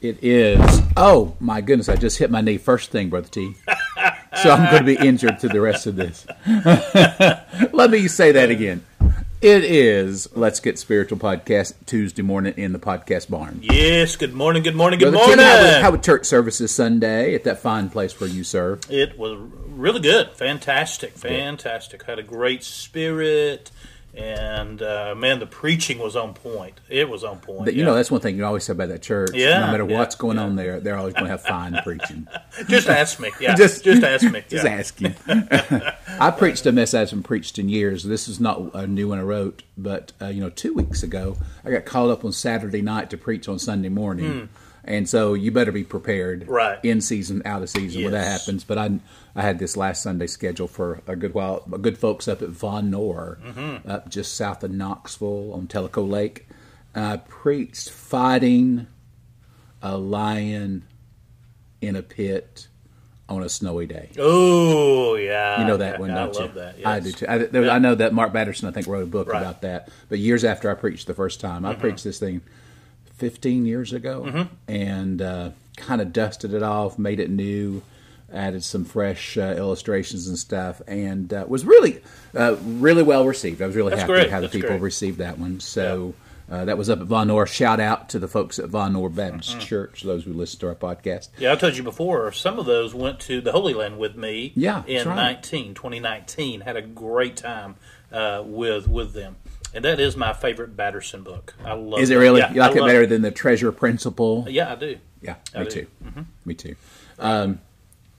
It is. Oh my goodness! I just hit my knee. First thing, brother T. so I'm going to be injured to the rest of this. Let me say that again. It is Let's Get Spiritual podcast Tuesday morning in the podcast barn. Yes. Good morning. Good morning. Good Brother morning. how, was, how was church services Sunday at that fine place where you serve? it was really good. Fantastic. Fantastic. Had a great spirit. And uh, man, the preaching was on point. It was on point. That, you yeah. know, that's one thing you always say about that church. Yeah, no matter yeah, what's going on there, they're always going to have fine preaching. just ask me. Yeah. Just- just, ask me. Just ask you. I preached a message I haven't preached in years. This is not a new one I wrote, but uh, you know, two weeks ago, I got called up on Saturday night to preach on Sunday morning, and so you better be prepared. Right. In season, out of season, when that happens. But I, I had this last Sunday scheduled for a good while. Good folks up at Vonore, Mm-hmm. up just south of Knoxville on Tellico Lake. I preached fighting a lion in a pit on a snowy day. Oh yeah. You know that yeah, one, I don't you? love that. I do too. I, there, I know that Mark Batterson, I think, wrote a book Right. about that. But years after I preached the first time, Mm-hmm. I preached this thing 15 years ago and uh, kind of dusted it off, made it new, added some fresh uh, illustrations and stuff, and uh, was really, uh, really well received. I was really That's happy great. how the That's people great. received that one. So. Uh, that was up at Vonore. Shout out to the folks at Vonore Baptist Mm-hmm. Church, those who listen to our podcast. Yeah, I told you before, some of those went to the Holy Land with me Yeah, in right. 19, 2019. Had a great time uh, with with them. And that is my favorite Batterson book. I love Is it really? Yeah, you like I it better than the Treasure Principle? Yeah, I do. Yeah, I me do. too. Me too. Um,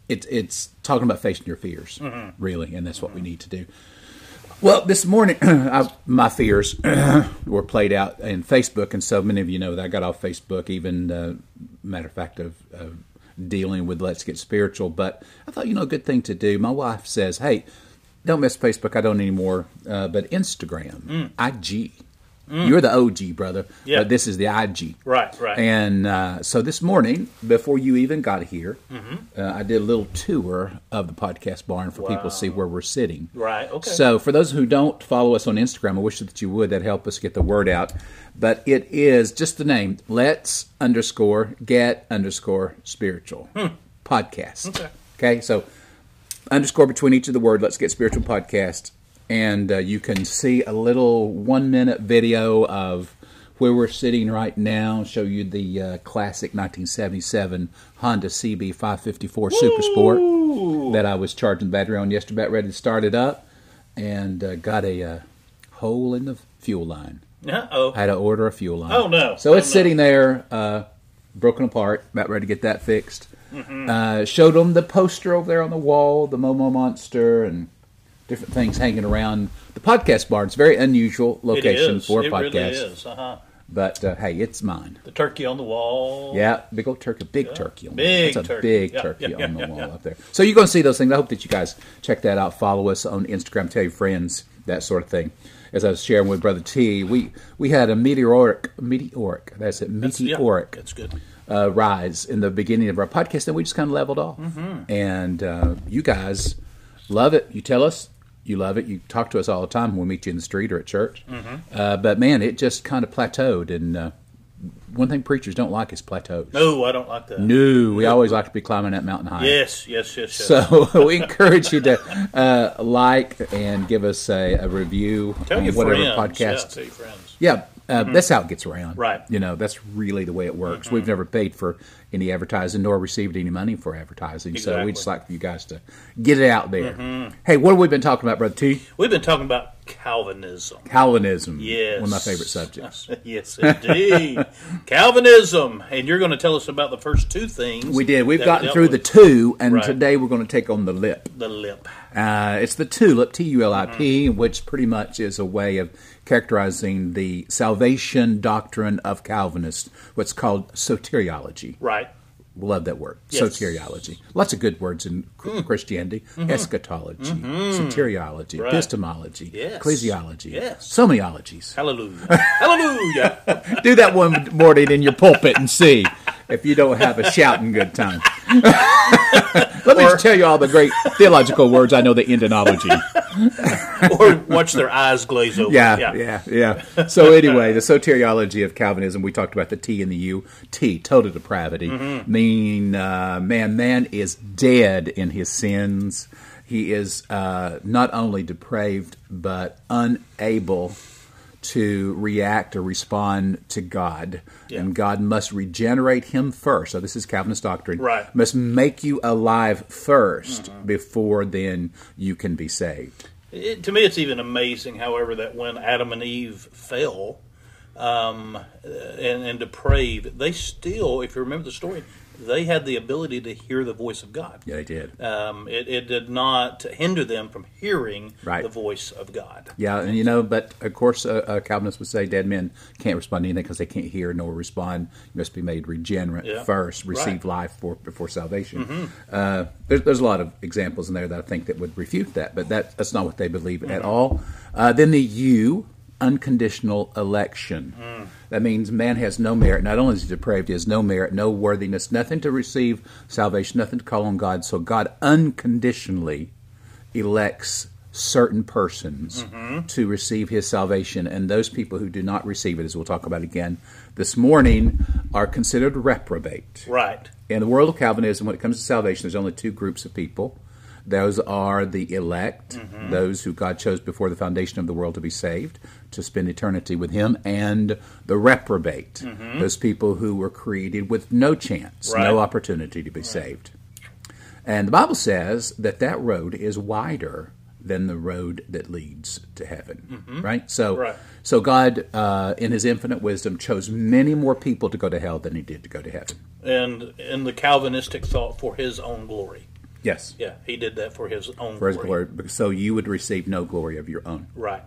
it's it's talking about facing your fears, really, and that's what we need to do. Well, this morning, I, my fears were played out in Facebook, and so many of you know that I got off Facebook. Even uh, matter of fact of uh, dealing with Let's Get Spiritual, but I thought you know a good thing to do. My wife says, "Hey, don't miss Facebook. I don't anymore, uh, but Instagram, IG." You're the OG, brother. Yeah. But this is the IG. Right, right. And uh, so this morning, before you even got here, Mm-hmm. uh, I did a little tour of the podcast barn for people to see where we're sitting. Right, okay. So for those who don't follow us on Instagram, I wish that you would. That'd help us get the word out. But it is just the name. Let's underscore get underscore spiritual podcast. Hmm. Okay. Okay. So underscore between each of the word. Let's get spiritual podcast, and uh, you can see a little one minute video of where we're sitting right now. Show you the uh, classic 1977 Honda CB 554 Super Sport that I was charging the battery on yesterday, about ready to start it up, and uh, got a uh, hole in the fuel line. Uh oh. I had to order a fuel line. Oh, no. So Oh, it's no. sitting there, uh, broken apart, about ready to get that fixed. Mm-hmm. Uh, showed them the poster over there on the wall, the Momo Monster, and different things hanging around the podcast barn. It's a very unusual location for a it podcast, really is. Uh-huh. but uh, hey, it's mine. The turkey on the wall. Yeah, big old turkey, big turkey. On big the wall. That's a turkey. big Yeah, turkey yeah, on the yeah, wall yeah. up there. So you're going to see those things. I hope that you guys check that out. Follow us on Instagram. Tell your friends that sort of thing. As I was sharing with Brother T, we we had a meteoric, meteoric. That's it, That's- yeah, meteoric That's good. uh, rise in the beginning of our podcast, and we just kind of leveled off. Mm-hmm. And uh, you guys love it. You tell us you love it. You talk to us all the time when we meet you in the street or at church. Mm-hmm. Uh, but man, it just kind of plateaued. And uh, one thing preachers don't like is plateaus. No, I don't like that. No, we always like to be climbing that mountain high. Yes, yes, yes, yes. So we encourage you to uh, like and give us a, a review tell on whatever friends. podcast. Yeah, tell your friends. Yeah, uh, that's how it gets around. Mm-hmm. Right. Mm-hmm. You know, that's really the way it works. We've never paid for any advertising nor received any money for advertising. So we Exactly. Mm-hmm. just like for you guys to get it out there. Hey, what have we been talking about, Brother T? We've been talking about Calvinism. Calvinism. Yes. One of my favorite subjects. yes, indeed. Calvinism. And you're going to tell us about the first two things. We did. We've gotten dealt through the two, and Right. today we're going to take on the lip. The lip. Uh, it's the tulip, T U L I P, Mm-hmm. which pretty much is a way of characterizing the salvation doctrine of Calvinists, what's called soteriology. Right. Love that word, Yes. Mm. soteriology. Lots of good words in Chr- Christianity: eschatology, soteriology, Mm-hmm. Right. epistemology, Yes. ecclesiology. Yes. So many ologies. Hallelujah. Hallelujah. Do that one morning in your pulpit and see if you don't have a shouting good time. Let me just tell you all the great theological words I know the endonology. or watch their eyes glaze over. Yeah, yeah, yeah. So anyway, the soteriology of Calvinism, we talked about the T and the U. T, total depravity, Mm-hmm. meaning uh, man, man is dead in his sins. He is uh, not only depraved but unable to react or respond to God, Yeah. and God must regenerate him first. So this is Calvinist doctrine. Right. Mm-hmm. Must make you alive 1st before then you can be saved. It, to me, it's even amazing, however, that when Adam and Eve fell um, and, and depraved, they still, if you remember the story, they had the ability to hear the voice of God. Yeah, they did. Um, it, it did not hinder them from hearing Right. the voice of God. Yeah, and you know, but of course, uh, uh, Calvinists would say dead men can't respond to anything because they can't hear nor respond. You must be made regenerate Yeah, first, receive right. Mm-hmm. life for, before salvation. Uh, there's, there's a lot of examples in there that I think that would refute that, but that, that's not what they believe Mm-hmm. at all. Uh, then the U, unconditional election. Mm. That means man has no merit. Not only is he depraved, he has no merit, no worthiness, nothing to receive salvation, nothing to call on God. So God unconditionally elects certain persons Mm-hmm. to receive his salvation, and those people who do not receive it, as we'll talk about again this morning, are considered reprobate. Right. In the world of Calvinism, when it comes to salvation, there's only two groups of people. Those are the elect, those who God chose before the foundation of the world to be saved, to spend eternity with Him, and the reprobate, those people who were created with no chance, Right. no opportunity to be saved. And the Bible says that that road is wider than the road that leads to heaven, right? So, Right. so God, uh, in His infinite wisdom, chose many more people to go to hell than He did to go to heaven. And in the Calvinistic thought, for his own glory. Yes. Yeah, he did that for his own for his glory. glory, so you would receive no glory of your own. Right.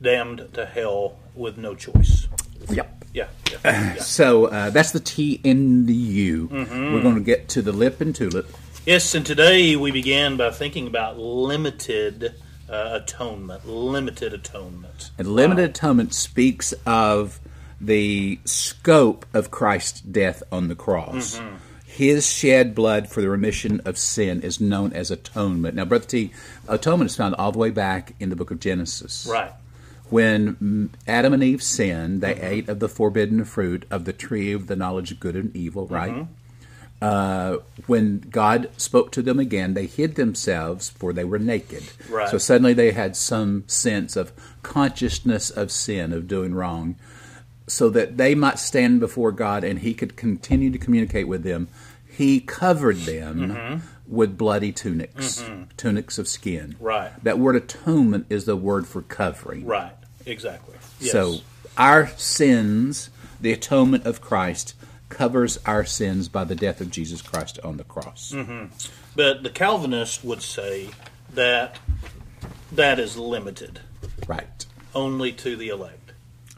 Damned to hell with no choice. Yep. Yeah. yeah, yeah. So uh, that's the T in the U. Mm-hmm. We're going to get to the lip and tulip. Yes, and today we began by thinking about limited uh, atonement. Limited atonement. And limited atonement speaks of the scope of Christ's death on the cross. Mm-hmm. His shed blood for the remission of sin is known as atonement. Now, Brother T, atonement is found all the way back in the book of Genesis. Right. When Adam and Eve sinned, they ate of the forbidden fruit of the tree of the knowledge of good and evil, right? Uh, when God spoke to them again, they hid themselves, for they were naked. Right. So suddenly they had some sense of consciousness of sin, of doing wrong, so that they might stand before God and He could continue to communicate with them. He covered them Mm-hmm. with bloody tunics, tunics of skin. Right. That word atonement is the word for covering. Right. Exactly. Yes. So our sins, the atonement of Christ, covers our sins by the death of Jesus Christ on the cross. Mm-hmm. But the Calvinist would say that that is limited Right. only to the elect.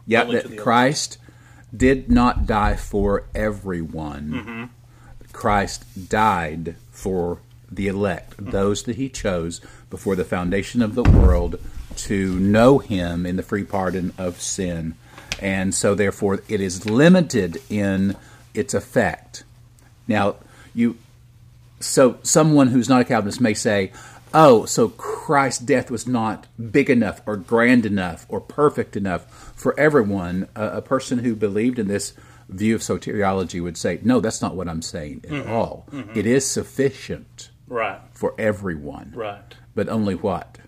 Yeah, Only to the that elect. Christ did not die for everyone. Christ died for the elect, those that he chose before the foundation of the world to know him in the free pardon of sin. And so therefore it is limited in its effect. Now, you so someone who's not a Calvinist may say, "Oh, so Christ's death was not big enough or grand enough or perfect enough for everyone." A person who believed in this view of soteriology would say, "No, that's not what I'm saying at mm-hmm. all. Mm-hmm. It is sufficient Right. for everyone, Right. but only what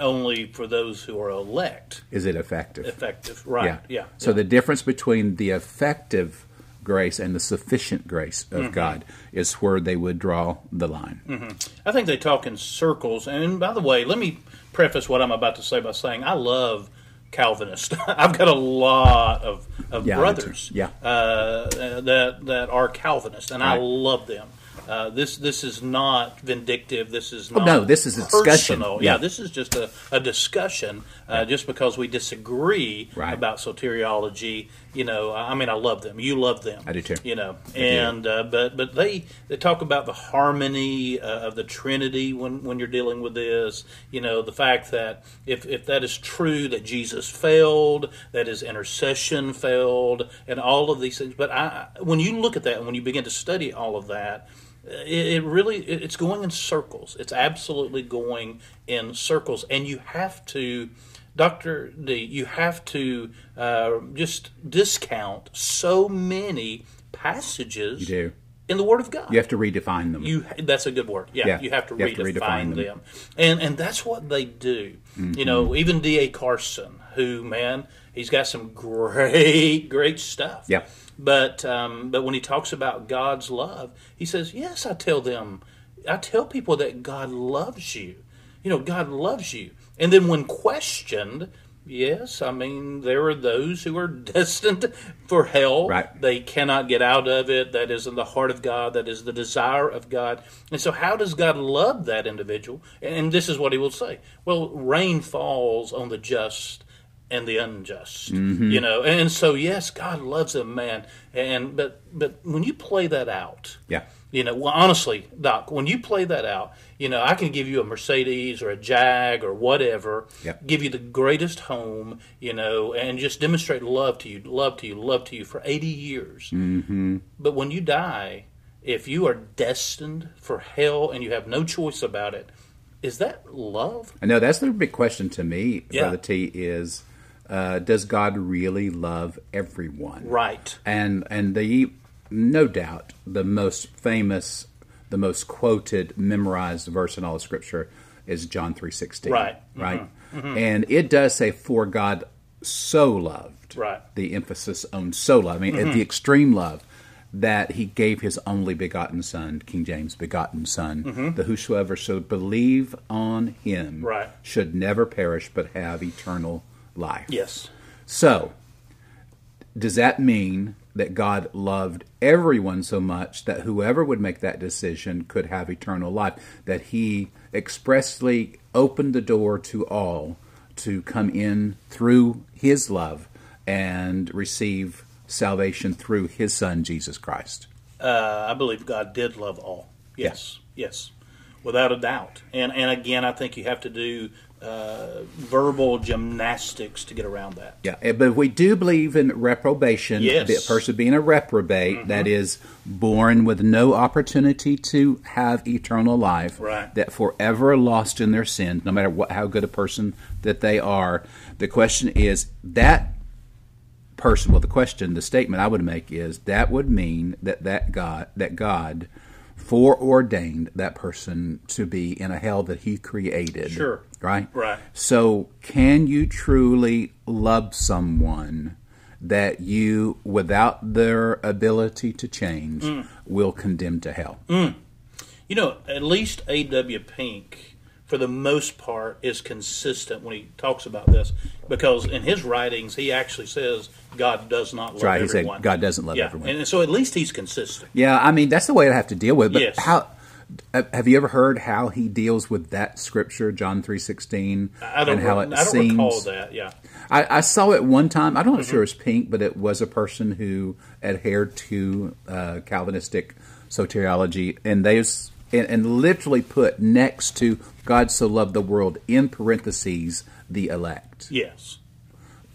Only for those who are elect is it effective?" effective. Right. Yeah. So yeah. the difference between the effective grace and the sufficient grace of Mm-hmm. God is where they would draw the line. Mm-hmm. I think they talk in circles. And by the way, let me preface what I'm about to say by saying I love Calvinist. I've got a lot of, of Yeah, I do too. brothers Yeah. uh, that that are Calvinist, and I love them. Uh, this this is not vindictive. This is Oh, no, this is a discussion. Yeah. Yeah, this is just a, a discussion. Uh, Just because we disagree Right. about soteriology, you know, I mean, I love them. You love them. I do too. You know, and uh, but but they they talk about the harmony uh, of the Trinity when when you're dealing with this. You know, the fact that if if that is true, that Jesus failed, that his intercession failed, and all of these things. But I when you look at that and when you begin to study all of that. it, it really it, it's going in circles. It's absolutely going in circles, and you have to. Dr. D, you have to uh, just discount so many passages You do. in the Word of God. You have to redefine them. You that's a good word. Yeah, Yeah, you have to you have to redefine, redefine them. them. and and that's what they do. Mm-hmm. You know, even D. A. Carson, who man, he's got some great great stuff. Yeah. But um, but when he talks about God's love, he says, "Yes, I tell them, I tell people that God loves you. You know, God loves you." And then when questioned, yes, I mean there are those who are destined for hell. Right. They cannot get out of it. That is in the heart of God. That is the desire of God. And so, how does God love that individual? And this is what He will say: Well, rain falls on the just and the unjust. Mm-hmm. You know, and so yes, God loves a man. And but but when you play that out, yeah. You know, well, honestly, Doc, when you play that out, you know, I can give you a Mercedes or a Jag or whatever, Yep. give you the greatest home, you know, and just demonstrate love to you, love to you, love to you for 80 years. Mm-hmm. But when you die, if you are destined for hell and you have no choice about it, is that love? I know that's the big question to me, Yeah. Brother T, is uh, does God really love everyone? Right. And and the no doubt the most famous, the most quoted, memorized verse in all of Scripture is John three sixteen. Right. Right. And it does say, "For God so loved." Right. The emphasis on so love. I mean, Mm-hmm. the extreme love. That he gave his only begotten Son, King James begotten Son, that whosoever should believe on him Mm-hmm. Right. should never perish but have eternal life. Yes. So, does that mean that God loved everyone so much that whoever would make that decision could have eternal life? That He expressly opened the door to all to come in through His love and receive salvation through His Son, Jesus Christ? Uh, I believe God did love all. Yes, yes, without a doubt. And and again, I think you have to do uh, verbal gymnastics to get around that. Yeah, eh, but we do believe in reprobation. Yes. The person being a reprobate, that is born with no opportunity to have eternal life. Right. That forever lost in their sin, no matter what, how good a person that they are. The question is that person. Well, the question, the statement I would make is that would mean that that God, that God, foreordained that person to be in a hell that He created. Sure. Right. Right. So, can you truly love someone that you, without their ability to change, Mm. will condemn to hell? You know, at least A.W. Pink, for the most part, is consistent when he talks about this because in his writings he actually says God does not love everyone. right. He said. God doesn't love yeah, everyone. and so at least he's consistent. Yeah, I mean that's the way I have to deal with. it. But Yes. how? Have you ever heard how he deals with that scripture, John three sixteen, I don't. and how it I don't seems? recall that. Yeah. I, I saw it one time. I'm not Mm-hmm. sure it was Pink, but it was a person who adhered to uh, Calvinistic soteriology, and they and, and literally put next to God so loved the world in parentheses the elect. Yes.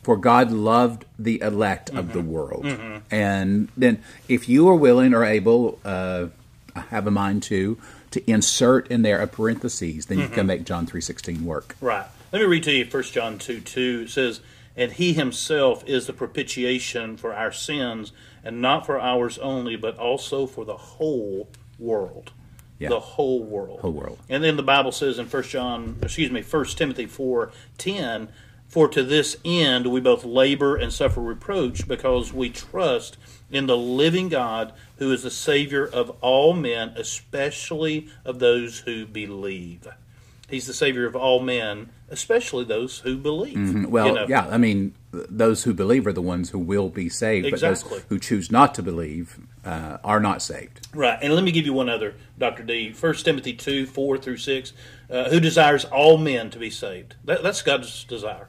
For God loved the elect of Mm-hmm. the world, and then if you are willing or able, uh, have a mind to to insert in there a parentheses, then you Mm-hmm. can make John three sixteen work. Right. Let me read to you 1 John 2 2. It says, And he himself is the propitiation for our sins, and not for ours only, but also for the whole world. Yeah. The whole world. Whole world. And then the Bible says in 1 John, excuse me, 1 Timothy four ten, For to this end we both labor and suffer reproach, because we trust in the living God, who is the Savior of all men, especially of those who believe. He's the Savior of all men, especially those who believe. Mm-hmm. Well, You know? yeah, I mean, those who believe are the ones who will be saved, but Exactly. those who choose not to believe uh, are not saved. Right, and let me give you one other, Doctor D. First Timothy two four through six, uh, who desires all men to be saved. That, that's God's desire,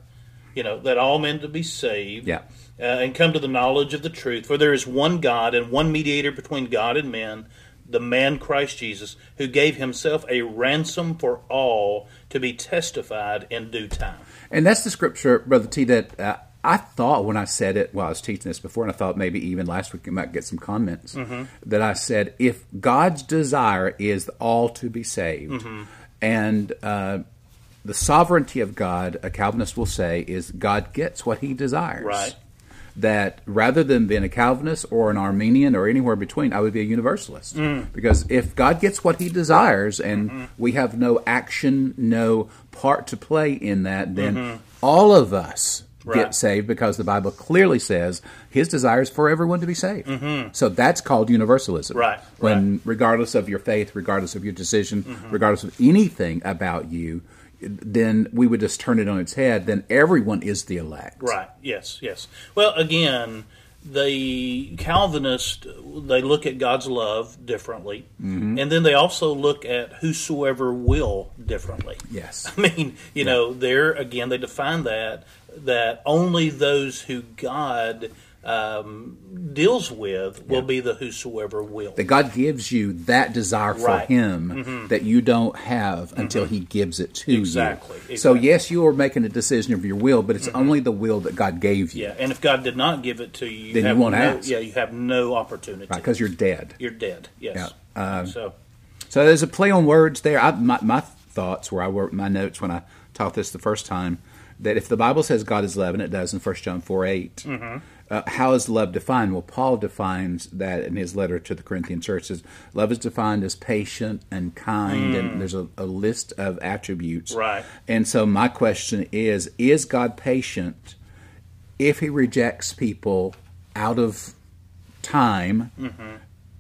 you know, that all men to be saved. Yeah. Uh, and come to the knowledge of the truth. For there is one God and one mediator between God and men, the man Christ Jesus, who gave himself a ransom for all to be testified in due time. And that's the scripture, Brother T, that uh, I thought when I said it while I was teaching this before, and I thought maybe even last week you might get some comments, that I said if God's desire is all to be saved, and uh, the sovereignty of God, a Calvinist will say, is God gets what he desires. Right. That rather than being a Calvinist or an Arminian or anywhere between, I would be a Universalist. Mm. Because if God gets what he desires and Mm-hmm. we have no action, no part to play in that, then Mm-hmm. all of us Right. get saved because the Bible clearly says his desire is for everyone to be saved. So that's called universalism. Mm-hmm. Right, When regardless of your faith, regardless of your decision, regardless of anything about you, then we would just turn it on its head. Then everyone is the elect. Right. Yes. Yes. Well, again, the Calvinists they look at God's love differently, Mm-hmm. and then they also look at whosoever will differently. Yes. I mean, you know, there again they define that that only those who God um, deals with will Yeah. be the whosoever will. That God gives you that desire for Right. Him mm-hmm. that you don't have until mm-hmm. He gives it to Exactly, you. Exactly. So yes, you are making a decision of your will, but it's mm-hmm. only the will that God gave you. yeah, and if God did not give it to you, you Then you have won't no, ask. Yeah, you have no opportunity. Because you're dead. You're dead. Yes. Yeah, uh, so So there's a play on words there. I, my, my thoughts, where I wrote my notes when I taught this the first time, that if the Bible says God is love, and it does in 1 John 4 8, uh, how is love defined? Well, Paul defines that in his letter to the Corinthian church. Says love is defined as patient and kind, and there's a, a list of attributes. Right. And so my question is: Is God patient if He rejects people out of time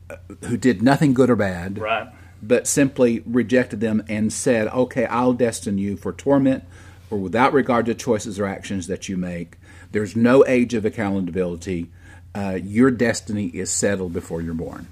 uh, who did nothing good or bad? right. but simply rejected them and said, Okay, I'll destine you for torment or without regard to choices or actions that you make. There's no age of accountability. Uh, your destiny is settled before you're born.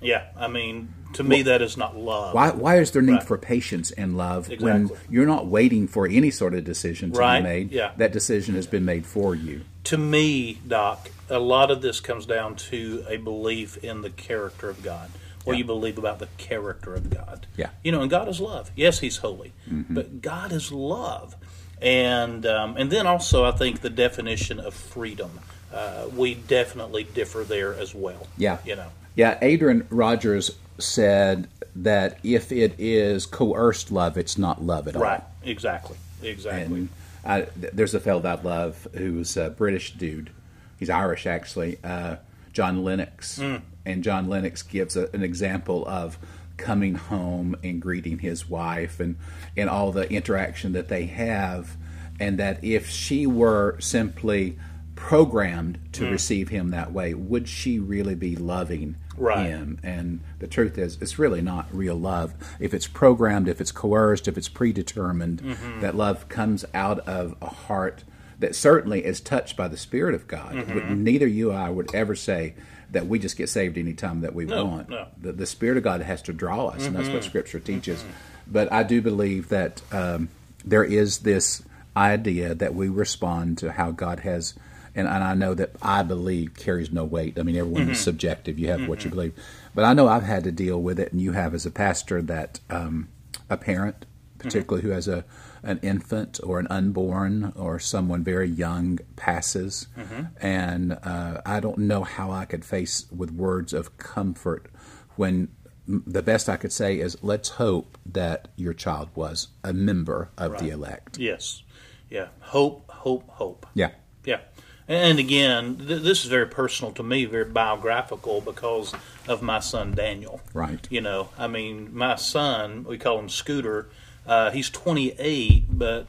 Yeah, I mean, to me, that is not love. Why, why is there need Right. for patience and love when you're not waiting for any sort of decision to Right, be made? yeah. That decision has been made for you. To me, Doc, a lot of this comes down to a belief in the character of God. What Yeah. you believe about the character of God. Yeah. Mm-hmm. You know, and God is love. Yes, He's holy, but God is love. And um, and then also, I think the definition of freedom. Uh, we definitely differ there as well. Yeah. You know. Yeah, Adrian Rogers said that if it is coerced love, it's not love at all. Right. Exactly. Exactly. And I, there's a fellow that I love who's a British dude. He's Irish, actually. Uh, John Lennox. And John Lennox gives a, an example of coming home and greeting his wife and, and all the interaction that they have. And that if she were simply programmed to hmm. receive him that way, would she really be loving Right. him? And the truth is, it's really not real love. If it's programmed, if it's coerced, if it's predetermined, mm-hmm. that love comes out of a heart that certainly is touched by the Spirit of God. Mm-hmm. But neither you or I would ever say that we just get saved anytime that we No, want. no. The, the Spirit of God has to draw us, and that's what mm-hmm. Scripture mm-hmm. teaches. But I do believe that um, there is this idea that we respond to how God has. And, and I know that I believe carries no weight. I mean, everyone is mm-hmm. subjective. You have what you believe. But I know I've had to deal with it, and you have as a pastor that um, a parent, particularly who has a an infant or an unborn or someone very young passes, and uh, I don't know how I could face with words of comfort when the best I could say is, let's hope that your child was a member of the elect. Yes. Yeah. Hope. Hope. Hope. Yeah. Yeah. And again, th- this is very personal to me, very biographical because of my son Daniel. Right. You know, I mean, my son, we call him Scooter, uh, he's 28, but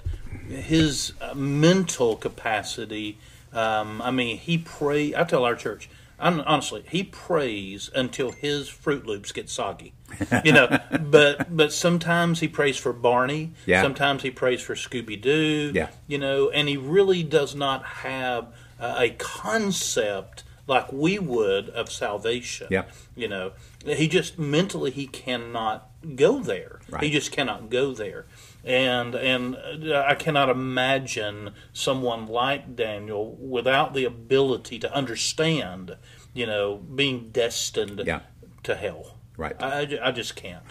his uh, mental capacity, um, I mean, he pray. I tell our church, I'm, honestly, he prays until his Fruit Loops get soggy. You know, but but sometimes he prays for Barney. Yeah. Sometimes he prays for Scooby Doo. Yeah. You know, and he really does not have uh, a concept like we would of salvation. Yeah. You know, he just mentally he cannot go there. Right. He just cannot go there. And and uh, I cannot imagine someone like Daniel without the ability to understand, you know, being destined Yeah. to hell. Right. I, I just can't.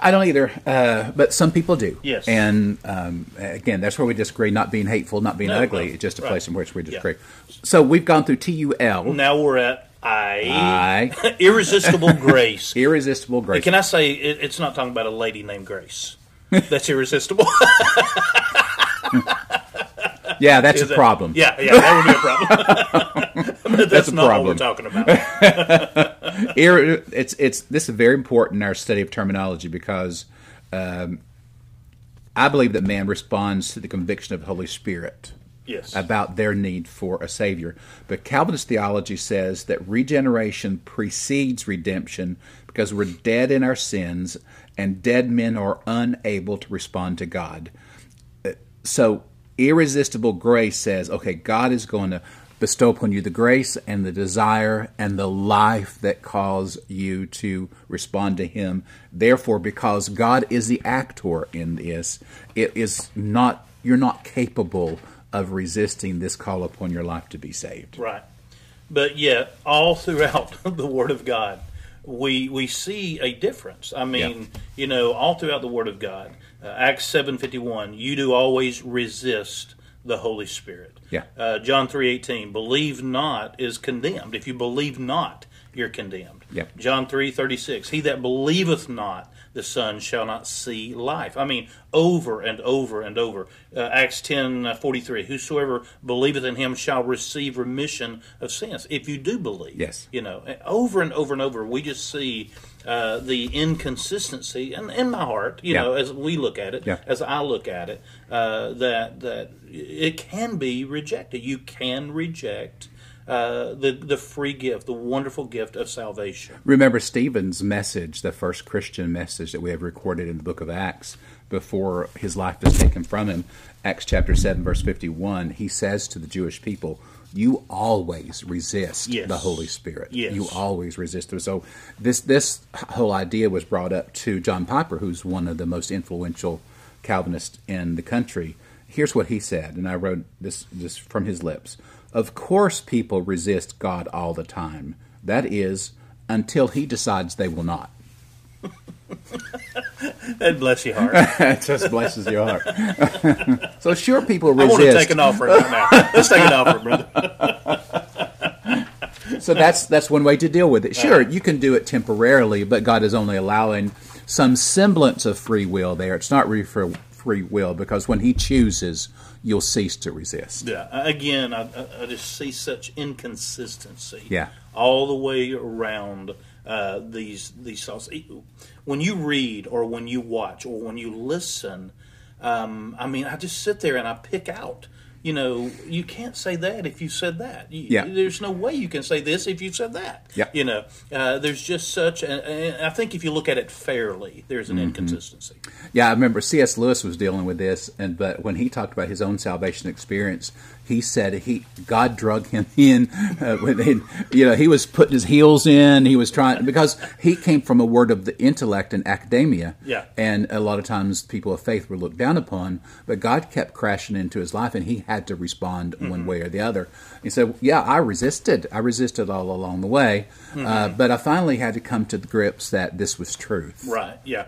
I don't either, uh, but some people do. Yes. And um, again, that's where we disagree. Not being hateful, not being No, ugly. no, It's just a right. place in which we Yeah. disagree. So we've gone through T U L. Now we're at I. I. Irresistible grace. Irresistible grace. Can I say it, it's not talking about a lady named Grace? That's irresistible. yeah, that's a that- problem. Yeah, yeah, that would be a problem. but that's, a not problem. what we're talking about. It's it's this is very important in our study of terminology because um, I believe that man responds to the conviction of the Holy Spirit Yes. about their need for a savior. But Calvinist theology says that regeneration precedes redemption because we're dead in our sins and dead men are unable to respond to God. Uh, So irresistible grace says, okay, God is going to bestow upon you the grace and the desire and the life that cause you to respond to him. Therefore, because God is the actor in this, it is not you're not capable of resisting this call upon your life to be saved. Right. But yet, all throughout the Word of God, we we see a difference. I mean, you know, all throughout the Word of God, uh, Acts seven fifty one, you do always resist the Holy Spirit. Yeah. Uh, John three eighteen, believe not is condemned. If you believe not, you're condemned. Yeah. John three thirty six, he that believeth not the Son shall not see life. I mean, over and over and over. Uh, Acts ten forty three, whosoever believeth in him shall receive remission of sins. If you do believe, Yes. you know, over and over and over, we just see uh, the inconsistency, and in my heart, you Yeah. know, as we look at it, Yeah. as I look at it, uh, that that it can be rejected. You can reject uh, the the free gift, the wonderful gift of salvation. Remember Stephen's message, the first Christian message that we have recorded in the book of Acts before his life is taken from him. Acts chapter 7, verse 51, he says to the Jewish people, You always resist Yes. the Holy Spirit. Yes. You always resist him. So this this whole idea was brought up to John Piper, who's one of the most influential Calvinists in the country. Here's what he said, and I wrote this this from his lips. Of course people resist God all the time. That is until he decides they will not. That bless your heart. It just blesses your heart. so sure people resist. I want to take an right now. Let's take an offering, brother. so that's that's one way to deal with it. Sure, you can do it temporarily, but God is only allowing some semblance of free will there. It's not really for free will because when He chooses, you'll cease to resist. Yeah. Again, I, I- just see such inconsistency. Yeah. All the way around uh, these these thoughts. When you read, or when you watch, or when you listen, um, I mean, I just sit there and I pick out. You know, you can't say that if you said that. You, Yeah. There's no way you can say this if you said that. Yeah. You know, uh, there's just such. And and I think if you look at it fairly, there's Mm-hmm. an inconsistency. Yeah, I remember C.S. Lewis was dealing with this, and but when he talked about his own salvation experience, he said he God drug him in. Uh, when he, you know, he was putting his heels in. He was trying because he came from a word of the intellect and academia. Yeah. and a lot of times people of faith were looked down upon. But God kept crashing into his life, and he had to respond one way or the other. He said, "Yeah, I resisted. I resisted all along the way, uh, but I finally had to come to the grips that this was truth." Right. Yeah.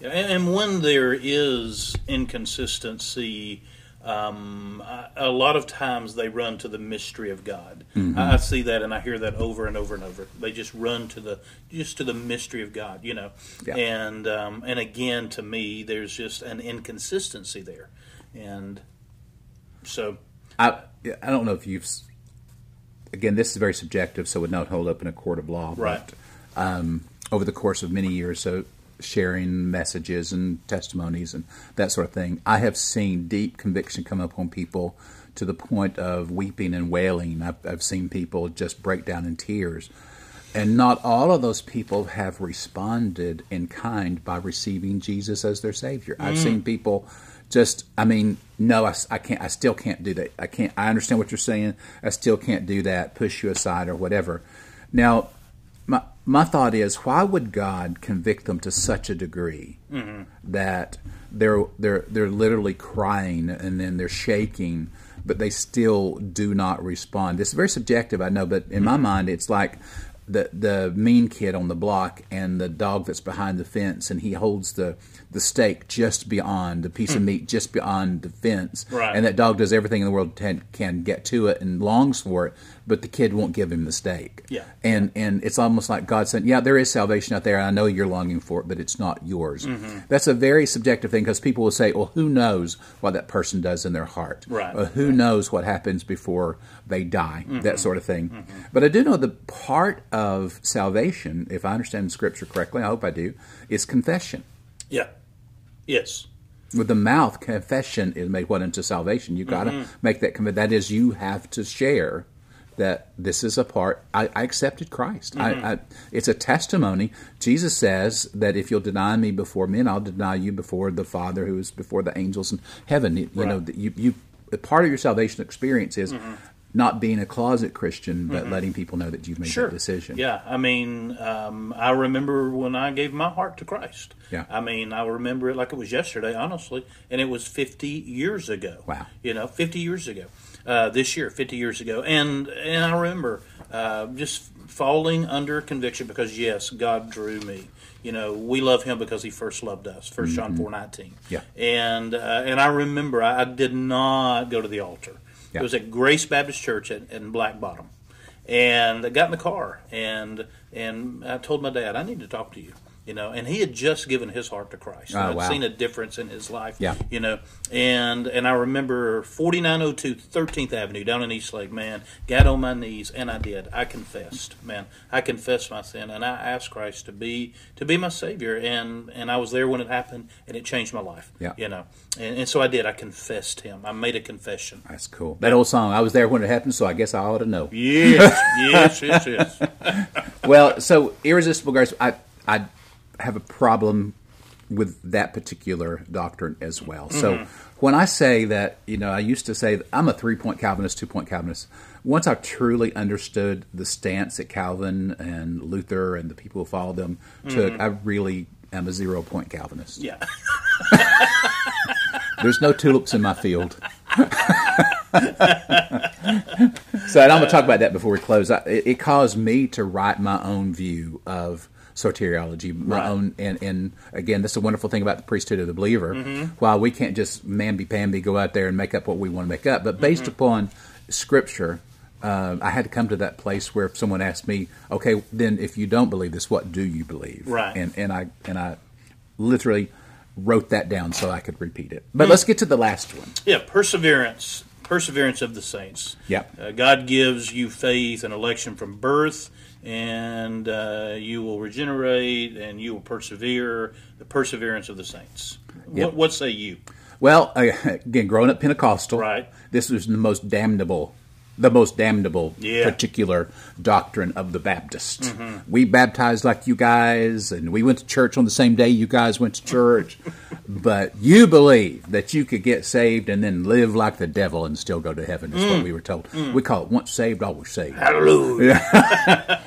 yeah. And, and when there is inconsistency, um, I- a lot of times they run to the mystery of God. I, I see that and I hear that over and over and over. They just run to the just to the mystery of God, you know. Yeah. And um, and again, to me, there's just an inconsistency there, and so I I don't know if you've again this is very subjective, so it would not hold up in a court of law. Right. But um, over the course of many years, so sharing messages and testimonies and that sort of thing, I have seen deep conviction come up on people to the point of weeping and wailing. I've, I've seen people just break down in tears. And not all of those people have responded in kind by receiving Jesus as their Savior. I've mm. seen people just, I mean, no, I, I can't, I still can't do that. I can't, I understand what you're saying. I still can't do that, push you aside or whatever. Now, my, thought is, why would God convict them to such a degree mm-hmm. that they're, they're, they're literally crying and then they're shaking, but they still do not respond? It's very subjective, I know, but in my mm-hmm. mind, it's like, the the mean kid on the block and the dog that's behind the fence, and he holds the the steak just beyond the piece of meat just beyond the fence, Right. and that dog does everything in the world can, can get to it and longs for it, but the kid won't give him the steak. Yeah. and and it's almost like God said, "Yeah, there is salvation out there. and I know you're longing for it, but it's not yours." Mm-hmm. That's a very subjective thing because people will say, "Well, who knows what that person does in their heart? Right. Or who knows what happens before they die? Mm-hmm. That sort of thing." But I do know the part of salvation, if I understand Scripture correctly, I hope I do, is confession. Yeah. Yes. With the mouth, confession is made what into salvation. You got to Mm-hmm. make that commitment. That is, you have to share that this is a part. I, I accepted Christ. Mm-hmm. I, I, it's a testimony. Jesus says that if you'll deny me before men, I'll deny you before the Father who is before the angels in heaven. You, know, Right. that you, you part of your salvation experience is not being a closet Christian, but letting people know that you've made that decision. Mm-hmm. Yeah, I mean, um, I remember when I gave my heart to Christ. Yeah. I mean, I remember it like it was yesterday, honestly, and it was 50 years ago. Wow. You know, 50 years ago. Uh, this year, 50 years ago, and and I remember uh, just falling under conviction because yes, God drew me. You know, we love Him because He first loved us. 1st John four nineteen. Mm-hmm. Yeah. And uh, and I remember I, I did not go to the altar. Yeah. It was at Grace Baptist Church in, in Black Bottom and I got in the car and and I told my dad I need to talk to you you know and he had just given his heart to Christ Oh, I'd wow. seen a difference in his life Yeah. you know and and I remember 4902 13th Avenue down in East Lake man got on my knees and I did I confessed man I confessed my sin and I asked Christ to be to be my savior and and I was there when it happened and it changed my life Yeah. you know and, and so I did I confessed him I made a confession That's cool. That old song, I was there when it happened, so I guess I ought to know. yes yes yes yes well, so irresistible grace, I I have a problem with that particular doctrine as well. So mm-hmm. when I say that, you know, I used to say that I'm a three point Calvinist, two point Calvinist. Once I truly understood the stance that Calvin and Luther and the people who followed them took, mm-hmm. I really am a zero point Calvinist. yeah There's no tulips in my field. so, and I'm going to talk about that before we close. I, it, it caused me to write my own view of soteriology, my Right. own, and, and again, that's a wonderful thing about the priesthood of the believer. Mm-hmm. While we can't just mamby-pamby go out there and make up what we want to make up, but based Mm-hmm. upon Scripture, uh, I had to come to that place where if someone asked me, "Okay, then if you don't believe this, what do you believe?" Right. and and I and I literally wrote that down so I could repeat it. But let's get to the last one. Yeah, perseverance. Perseverance of the saints. Yeah. Uh, God gives you faith and election from birth, and uh, you will regenerate and you will persevere. The perseverance of the saints. Yep. What, what say you? Well, again, growing up Pentecostal, Right. This was the most damnable, the most damnable Yeah. particular doctrine of the Baptist. Mm-hmm. We baptized like you guys, and we went to church on the same day you guys went to church. but you believe that you could get saved and then live like the devil and still go to heaven. Is Mm. what we were told. We call it once saved, always saved. Hallelujah.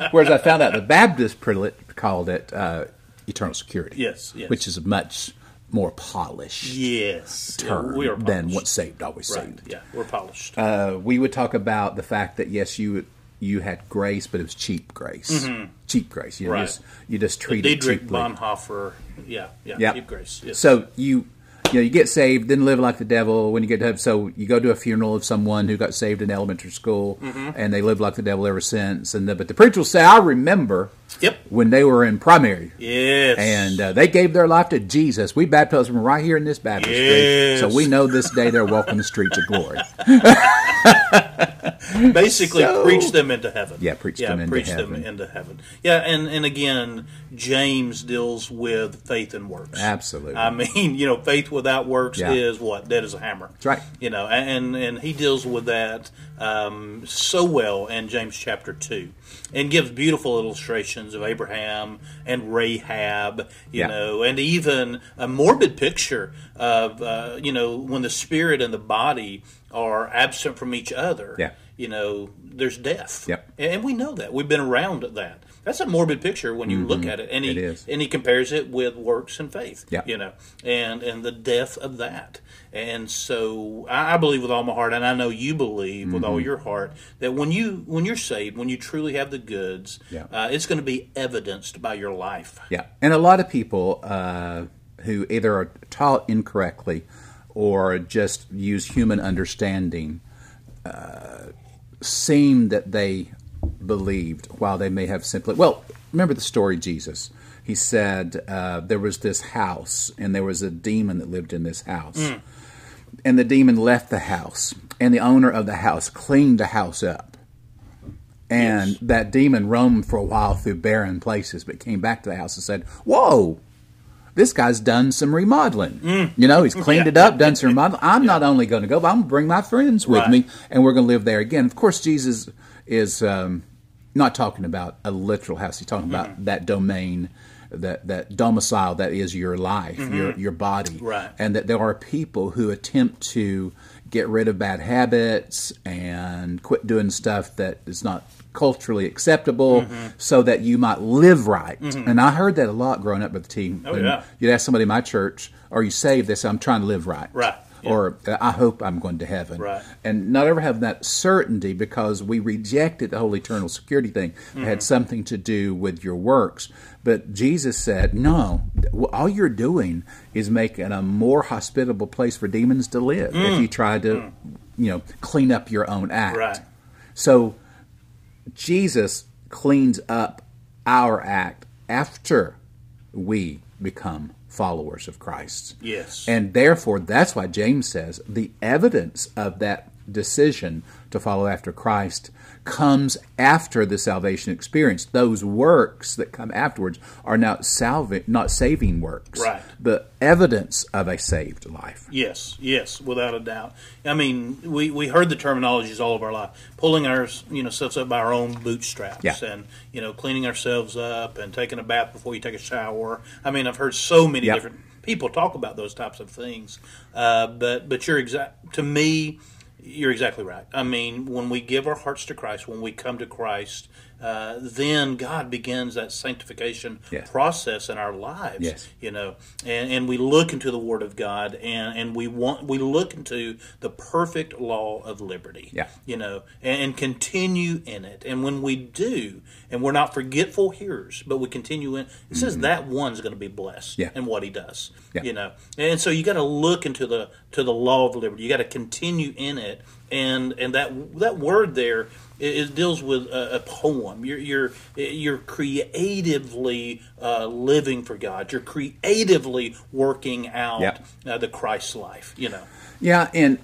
Whereas I found out the Baptist prelate called it uh, eternal security. Yes, yes. Which is a much more polished Yes. Yeah, term we are than what saved, always Right. saved. Yeah, we're polished. Uh, we would talk about the fact that yes, you you had grace, but it was cheap grace. Cheap grace. You Mm-hmm. Right. just you just treated Dietrich cheaply. Bonhoeffer. Yeah, yeah. Yep. Deep grace. Yes. So you you know you get saved, then live like the devil. When you get to heaven, so you go to a funeral of someone who got saved in elementary school, Mm-hmm. and they lived like the devil ever since. And the, but the preacher will say, "I remember Yep. when they were in primary." Yes. And uh, they gave their life to Jesus. We baptized them right here in this baptistry. Yes. So we know this day they're walking the streets of glory. basically So- preach them into heaven. Yeah, preach them into preach heaven. them into heaven. Yeah, and and again, James deals with faith and works. Absolutely. I mean, you know, faith without works Yeah. is what dead as a hammer. That's right. You know, and and he deals with that um, so well in James chapter two, and gives beautiful illustrations of Abraham and Rahab. You Yeah. know, and even a morbid picture of uh, you know when the spirit and the body are absent from each other Yeah. you know, there's death. Yep. And we know that. We've been around that. that's a morbid picture when you look at it. And he Mm-hmm. It and he compares it with works and faith. Yeah. you know, and and the death of that. And so I, believe with all my heart, and I know you believe with all Mm-hmm. your heart that when you when you're saved, when you truly have the goods, uh, it's going to be evidenced by your life. Yeah, and a lot of people uh, who either are taught incorrectly or just use human understanding uh, seem that they believed while they may have simply. Well, remember the story Jesus. He said uh, there was this house, and there was a demon that lived in this house. And the demon left the house, and the owner of the house cleaned the house up. And Yes. that demon roamed for a while through barren places, but came back to the house and said, Whoa, this guy's done some remodeling. You know, he's cleaned Yeah. it up, done some remodeling. I'm not only going to go, but I'm going to bring my friends with Right. me, and we're going to live there again. Of course, Jesus is um, not talking about a literal house, he's talking about that domain. That, that domicile that is your life, your your body, Right. and that there are people who attempt to get rid of bad habits and quit doing stuff that is not culturally acceptable Mm-hmm. so that you might live right. And I heard that a lot growing up with the team. Oh, yeah. You'd ask somebody in my church, Are you saved? They say, I'm trying to live right. Right. Yeah. Or I hope I'm going to heaven. Right. And not ever have that certainty because we rejected the whole eternal security thing. It Mm-hmm. had something to do with your works. But Jesus said, No, all you're doing is making a more hospitable place for demons to live if you try to, you know, clean up your own act. Mm. Right. So Jesus cleans up our act after we become followers of Christ. Yes. And therefore, that's why James says the evidence of that decision to follow after Christ comes after the salvation experience. Those works that come afterwards are not salving, not saving works, Right. but evidence of a saved life. Yes, yes, without a doubt. I mean, we, we heard the terminologies all of our life, pulling our you know selves up by our own bootstraps, Yeah. and you know cleaning ourselves up and taking a bath before you take a shower. I mean, I've heard so many Yeah. different people talk about those types of things, uh, but but you're exact to me. You're exactly right. I mean, when we give our hearts to Christ, when we come to Christ, uh, then God begins that sanctification Yes. process in our lives Yes. you know and, and we look into the word of god and, and we want we look into the perfect law of liberty Yeah. you know and, and continue in it and when we do and we're not forgetful hearers but we continue in it says that one's going to be blessed Mm-hmm. Yeah. in what he does Yeah. you know and so you got to look into the to the law of liberty you got to continue in it and and that that word there it, it deals with a, a poem. You're you're you're creatively uh, living for God. You're creatively working out Yeah. uh, the Christ life. You know. Yeah, and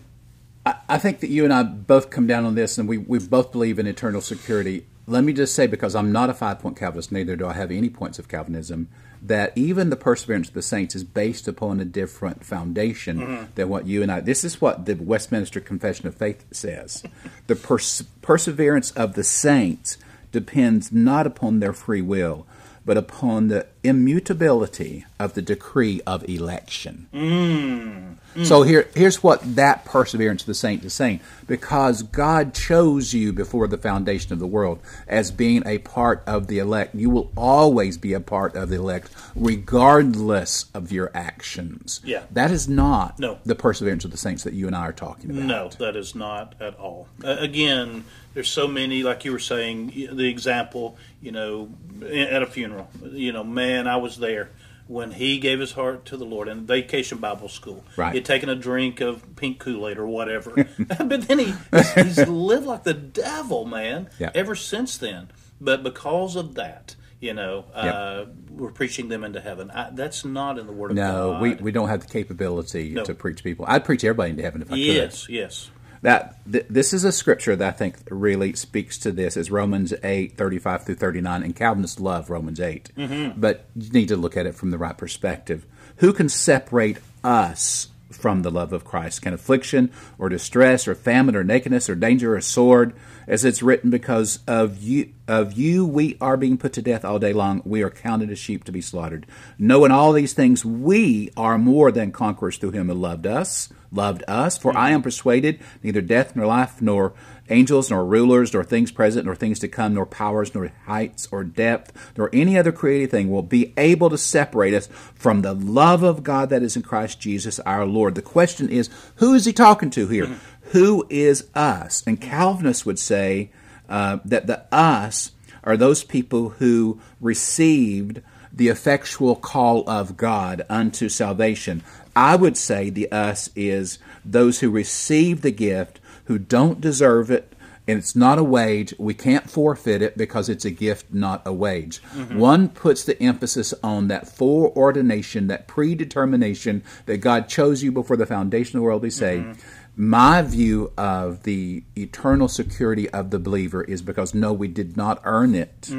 I, I think that you and I both come down on this, and we, we both believe in eternal security. Let me just say, because I'm not a five point Calvinist, neither do I have any points of Calvinism, that even the perseverance of the saints is based upon a different foundation mm-hmm. than what you and I. This is what the Westminster Confession of Faith says. the pers- perseverance of the saints depends not upon their free will, but upon the immutability of the decree of election. Mm. So here, here's what that perseverance of the saint is saying. Because God chose you before the foundation of the world as being a part of the elect, you will always be a part of the elect, regardless of your actions. Yeah. That is not No. the perseverance of the saints that you and I are talking about. No, that is not at all. Uh, again, there's so many, like you were saying, the example, you know, at a funeral. You know, man, I was there when he gave his heart to the Lord in vacation Bible school. Right. He'd taken a drink of pink Kool Aid or whatever. but then he, he's lived like the devil, man, Yeah. ever since then. But because of that, you know, uh, Yeah. we're preaching them into heaven. I, that's not in the Word of God. No, we, we don't have the capability No. to preach people. I'd preach everybody into heaven if I could. Yes, yes. That th- this is a scripture that I think really speaks to this. Is Romans eight thirty five through thirty nine, and Calvinists love Romans 8 mm-hmm. but you need to look at it from the right perspective. Who can separate us from the love of Christ? Can affliction or distress or famine or nakedness or danger or sword? As it's written, because of you, of you we are being put to death all day long. We are counted as sheep to be slaughtered. Knowing all these things, we are more than conquerors through Him who loved us. loved us. For hmm. I am persuaded neither death nor life, nor angels, nor rulers, nor things present, nor things to come, nor powers, nor heights, or depth, nor any other created thing will be able to separate us from the love of God that is in Christ Jesus our Lord. The question is, who is he talking to here? Who is us? And Calvinists would say uh, that the us are those people who received the effectual call of God unto salvation. I would say the us is those who receive the gift, who don't deserve it, and it's not a wage. We can't forfeit it because it's a gift, not a wage. Mm-hmm. One puts the emphasis on that foreordination, that predetermination that God chose you before the foundation of the world, we say. Mm-hmm. My view of the eternal security of the believer is because no, we did not earn it.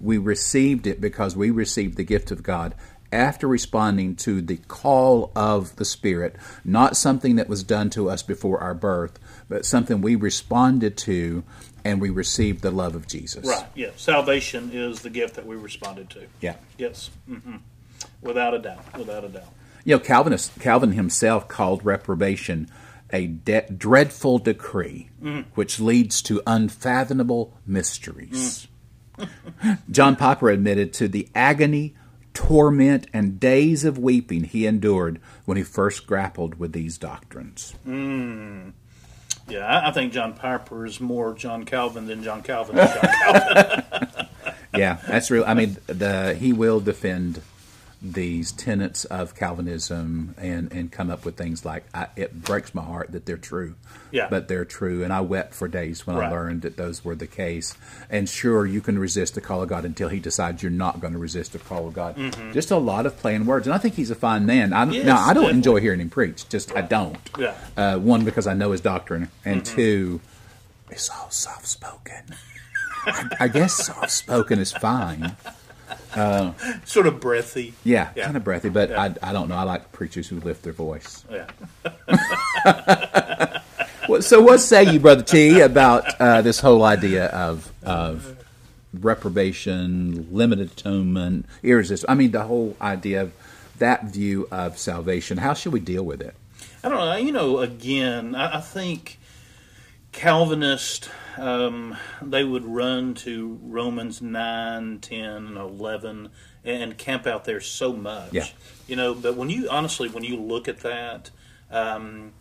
We received it because we received the gift of God after responding to the call of the Spirit, not something that was done to us before our birth, but something we responded to and we received the love of Jesus. Right. Yeah. Salvation is the gift that we responded to. Yeah. Yes. hmm Without a doubt. Without a doubt. You know, Calvinist, Calvin himself called reprobation a de- dreadful decree mm-hmm. which leads to unfathomable mysteries. Mm. John Piper admitted to the agony, torment, and days of weeping he endured when he first grappled with these doctrines. Mm. Yeah, I, think John Piper is more John Calvin than John Calvin John Calvin. Yeah, that's real. I mean, the he will defend these tenets of Calvinism and and come up with things like I, it breaks my heart that they're true. Yeah. but they're true, and I wept for days when I learned that those were the case. And sure, you can resist the call of God until He decides you're not going to resist the call of God. Just a lot of playing words, and I think he's a fine man. I, Yes, now I don't definitely. enjoy hearing him preach. Just I don't. Yeah. Uh, one because I know his doctrine, and two, it's all soft spoken. I, I guess soft spoken is fine. Sort of breathy. Yeah, Yeah. kind of breathy, but Yeah. I, I don't know. I like preachers who lift their voice. Yeah. Well, so, what say you, Brother T, about uh, this whole idea of of reprobation, limited atonement, irresistible? I mean, the whole idea of that view of salvation. How should we deal with it? I don't know. You know, again, I, I think Calvinist um, they would run to Romans 9, 10, and 11 and, camp out there so much. Yeah. You know, but when you honestly, when you look at that, um,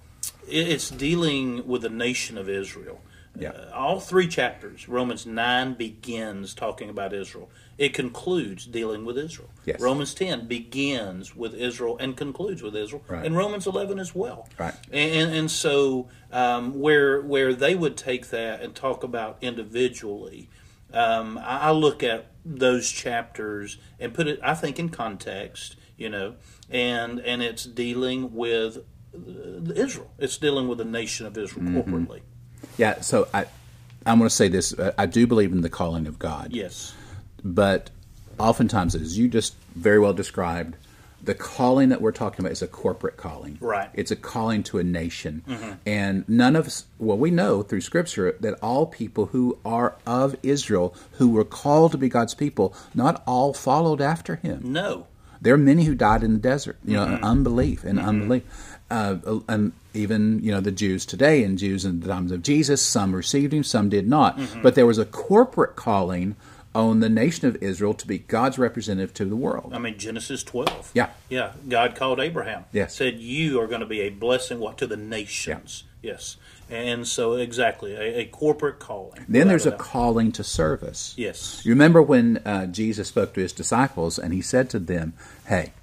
it, it's dealing with the nation of Israel. Yeah. Uh, all three chapters, Romans 9 begins talking about Israel. It concludes dealing with Israel. Yes. Romans 10 begins with Israel and concludes with Israel. Right. And Romans 11 as well. Right. And, and so um, where where they would take that and talk about individually, um, I, I look at those chapters and put it, I think, in context. You know, and and it's dealing with uh, Israel. It's dealing with the nation of Israel Mm-hmm. corporately. Yeah. So I, I'm going to say this. uh, I do believe in the calling of God. Yes. But oftentimes, as you just very well described, the calling that we're talking about is a corporate calling. Right. It's a calling to a nation. Mm-hmm. And none of us, well, we know through Scripture that all people who are of Israel, who were called to be God's people, not all followed after him. No. There are many who died in the desert, you know, in unbelief and mm-hmm. unbelief. Uh, and even, you know, the Jews today and Jews in the times of Jesus, some received him, some did not. But there was a corporate calling on the nation of Israel to be God's representative to the world. I mean Genesis twelve. Yeah. Yeah. God called Abraham. Yes. Said you are going to be a blessing what to the nations. Yes. And so exactly a, a corporate calling. Then there's a doubt. calling to service. Yes. You remember when uh, Jesus spoke to his disciples and he said to them, Hey,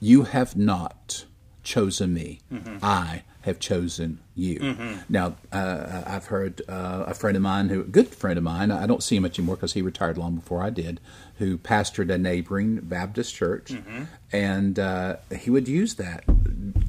you have not chosen me, I have chosen you. Now, uh, I've heard uh, a friend of mine, who a good friend of mine, I don't see him much anymore because he retired long before I did, who pastored a neighboring Baptist church, and uh, he would use that.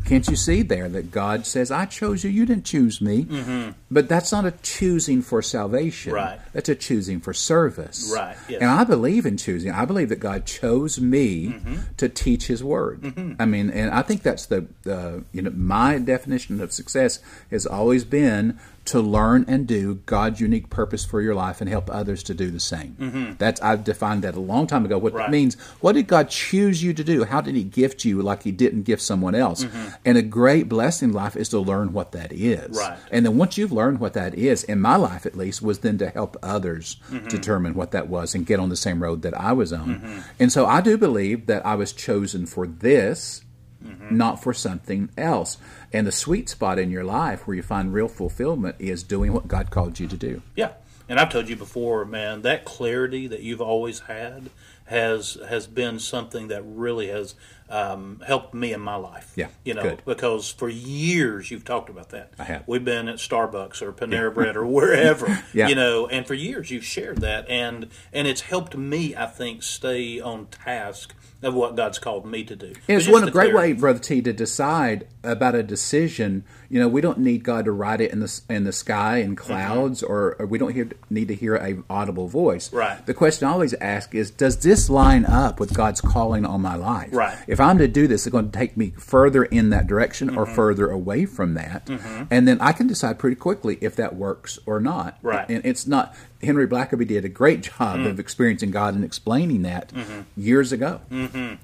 Can't you see there that God says, I chose you, you didn't choose me? But that's not a choosing for salvation. Right. That's a choosing for service. Right, yes. And I believe in choosing. I believe that God chose me Mm-hmm. to teach His Word. I mean, and I think that's the, the you know my definition of success has always been to learn and do God's unique purpose for your life and help others to do the same. That's I've defined that a long time ago. What Mm-hmm. Right. that means, what did God choose you to do? How did He gift you like He didn't gift someone else? And a great blessing in life is to learn what that is. Mm-hmm. Right. And then once you've learned what that is, in my life at least, was then to help others Mm-hmm. determine what that was and get on the same road that I was on. And so I do believe that I was chosen for this, Mm-hmm. not for something else. And the sweet spot in your life where you find real fulfillment is doing what God called you to do. Yeah, and I've told you before, man, that clarity that you've always had has has been something that really has um, helped me in my life. Yeah, you know, good. because for years you've talked about that. I have. We've been at Starbucks or Panera Bread or wherever. Yeah. you know, and for years you've shared that, and and it's helped me, I think, stay on task of what God's called me to do. And it's one a great clarity. way, brother T, to decide about a decision. You know, we don't need God to write it in the in the sky in clouds, or, or we don't hear, need to hear a audible voice. Mm-hmm. Right. The question I always ask is, does this line up with God's calling on my life? Right. If I'm to do this, it's going to take me further in that direction Mm-hmm. or further away from that, and then I can decide pretty quickly if that works or not. Right. And it's not. Henry Blackaby did a great job of experiencing God and explaining that Mm-hmm. years ago.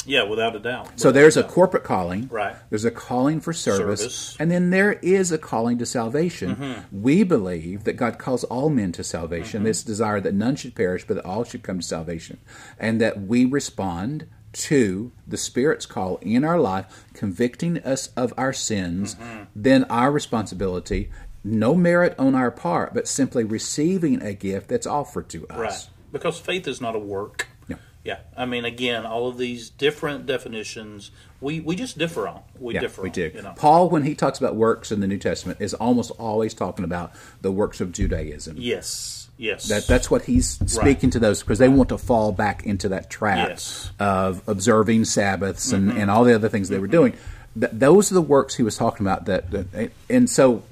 Yeah, without a doubt. So there's a doubt. corporate calling. Right. There's a calling for service, Service. and then there is a calling to salvation. Mm-hmm. We believe that God calls all men to salvation. This desire that none should perish, but that all should come to salvation, and that we respond to the Spirit's call in our life, convicting us of our sins. Mm-hmm. Then our responsibility. No merit on our part, but simply receiving a gift that's offered to us. Right. Because faith is not a work. Yeah. Yeah. I mean, again, all of these different definitions, we, we just differ on. We Yeah, differ we on, do. You know? Paul, when he talks about works in the New Testament, is almost always talking about the works of Judaism. Yes. Yes. That that's what he's speaking to those because they want to fall back into that trap Yes. of observing Sabbaths and, mm-hmm. and all the other things they were mm-hmm. doing. Th- those are the works he was talking about. That, that and so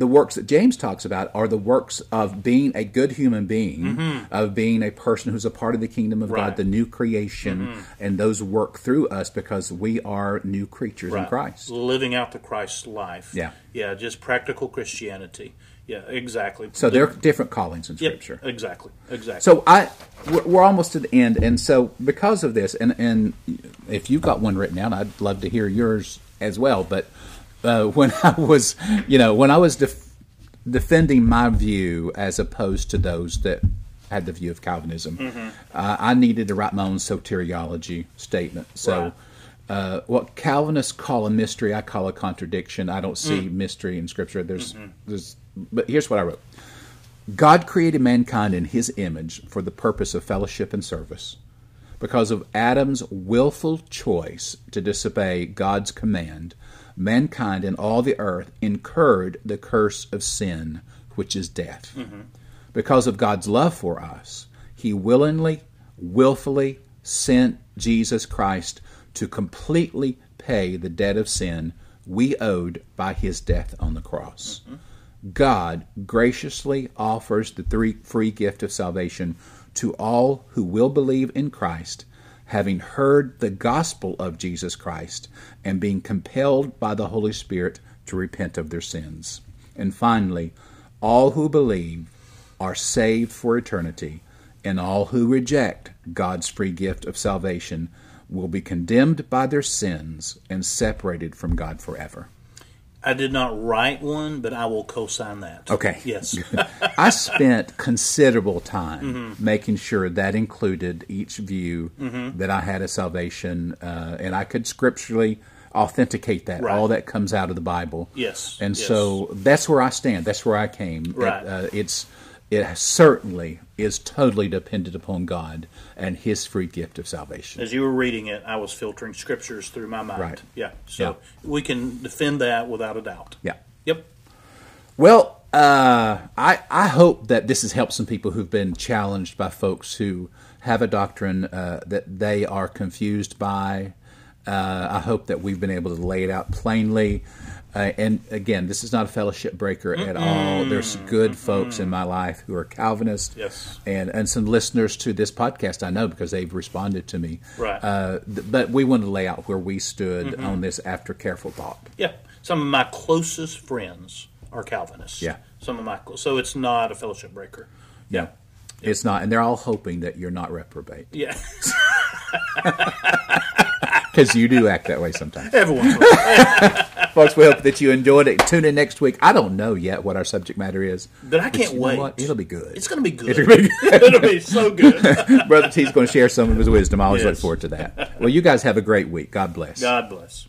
the works that James talks about are the works of being a good human being, mm-hmm. of being a person who's a part of the kingdom of Right. God, the new creation, mm-hmm. and those work through us because we are new creatures in Christ. Living out the Christ life. Yeah. Yeah, just practical Christianity. Yeah, exactly. So there are different callings in Yep, Scripture. exactly. Exactly. So I, we're we're almost to the end, and so because of this, and and if you've got one written down, I'd love to hear yours as well. But uh, when I was, you know, when I was def- defending my view as opposed to those that had the view of Calvinism, Mm-hmm. uh, I needed to write my own soteriology statement. So. Uh, what Calvinists call a mystery, I call a contradiction. I don't see Mm. mystery in Scripture. There's, Mm-hmm. there's, but here's what I wrote. God created mankind in his image for the purpose of fellowship and service. Because of Adam's willful choice to disobey God's command, mankind and all the earth incurred the curse of sin, which is death. Mm-hmm. Because of God's love for us, he willingly, willfully sent Jesus Christ to completely pay the debt of sin we owed by his death on the cross. Mm-hmm. God graciously offers the three free gift of salvation to all who will believe in Christ, having heard the gospel of Jesus Christ and being compelled by the Holy Spirit to repent of their sins. And finally, all who believe are saved for eternity, and all who reject God's free gift of salvation will be condemned by their sins and separated from God forever. I did not write one, but I will co-sign that. Okay. Yes. I spent considerable time Mm-hmm. making sure that included each view Mm-hmm. that I had a salvation, uh, and I could scripturally authenticate that, Right. all that comes out of the Bible. Yes, And yes. so that's where I stand. That's where I came. Right. It, uh, it's it certainly is totally dependent upon God and His free gift of salvation. As you were reading it, I was filtering scriptures through my mind. Right. Yeah. So Yeah. we can defend that without a doubt. Yeah. Yep. Well, uh, I I hope that this has helped some people who've been challenged by folks who have a doctrine uh, that they are confused by. Uh, I hope that we've been able to lay it out plainly. Uh, and again, this is not a fellowship breaker at all. There's good folks in my life who are Calvinists, Yes. and and some listeners to this podcast I know because they've responded to me. Right. Uh, th- but we want to lay out where we stood on this after careful thought. Yeah. Some of my closest friends are Calvinists. Yeah. some of my so it's not a fellowship breaker. Yeah. It's not, and they're all hoping that you're not reprobate Yeah, because you do act that way sometimes. everyone's Folks, we hope that you enjoyed it. Tune in next week. I don't know yet what our subject matter is, but I can't know wait. It'll be good. It's going to be good. It'll be good. It'll be so good. Brother T's going to share some of his wisdom. I always look forward to that. Well, you guys have a great week. God bless. God bless.